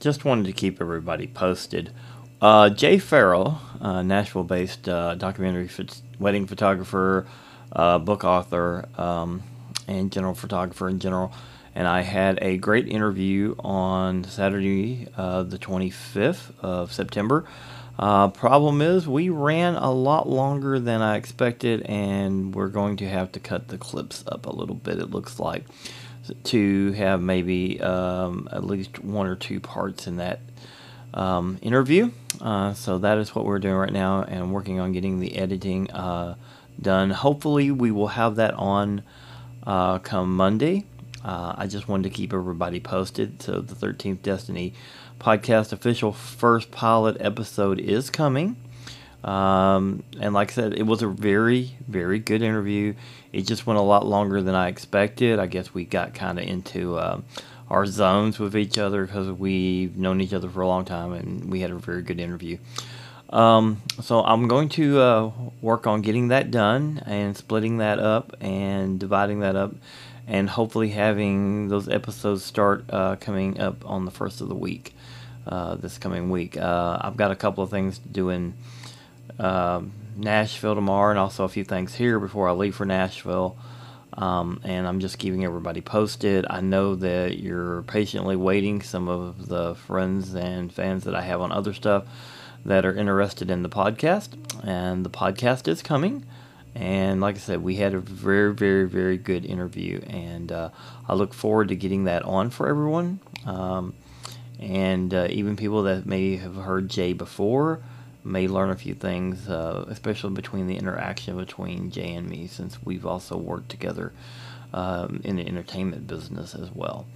just wanted to keep everybody posted. Uh, Jay Farrell, uh, Nashville-based uh, documentary wedding photographer, uh, book author, um, and general photographer in general, and I had a great interview on Saturday, uh, the 25th of September. Uh, problem is, we ran a lot longer than I expected, and we're going to have to cut the clips up a little bit. It looks like to have maybe um, at least one or two parts in that um, interview. Uh, so that is what we're doing right now, and working on getting the editing uh, done. Hopefully, we will have that on uh, come Monday. Uh, I just wanted to keep everybody posted. So the 13th Destiny podcast official first pilot episode is coming. Um, and like I said, it was a very, very good interview. It just went a lot longer than I expected. I guess we got kind of into uh, our zones with each other because we've known each other for a long time and we had a very good interview. Um, so I'm going to uh, work on getting that done and splitting that up and dividing that up and hopefully having those episodes start uh, coming up on the first of the week uh, this coming week. Uh, I've got a couple of things to do in um, Nashville tomorrow, and also a few things here before I leave for Nashville. Um, and I'm just keeping everybody posted. I know that you're patiently waiting. Some of the friends and fans that I have on other stuff that are interested in the podcast, and the podcast is coming. And like I said, we had a very, very, very good interview, and uh, I look forward to getting that on for everyone. Um, and uh, even people that may have heard Jay before may learn a few things, uh, especially between the interaction between Jay and me, since we've also worked together um, in the entertainment business as well.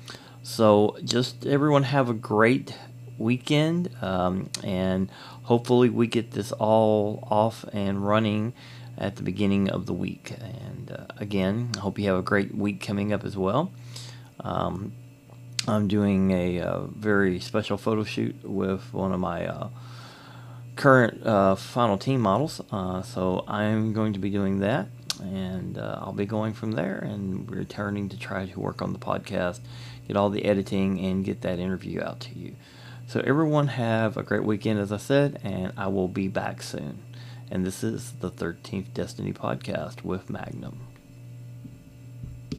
So, just everyone have a great weekend, um, and hopefully, we get this all off and running at the beginning of the week. And uh, again, I hope you have a great week coming up as well. Um, I'm doing a uh, very special photo shoot with one of my uh, current uh, final team models. Uh, so I'm going to be doing that, and I'll be going from there and returning to try to work on the podcast, get all the editing, and get that interview out to you. So everyone have a great weekend, as I said, and I will be back soon. And this is the 13th Destiny podcast with Magnum.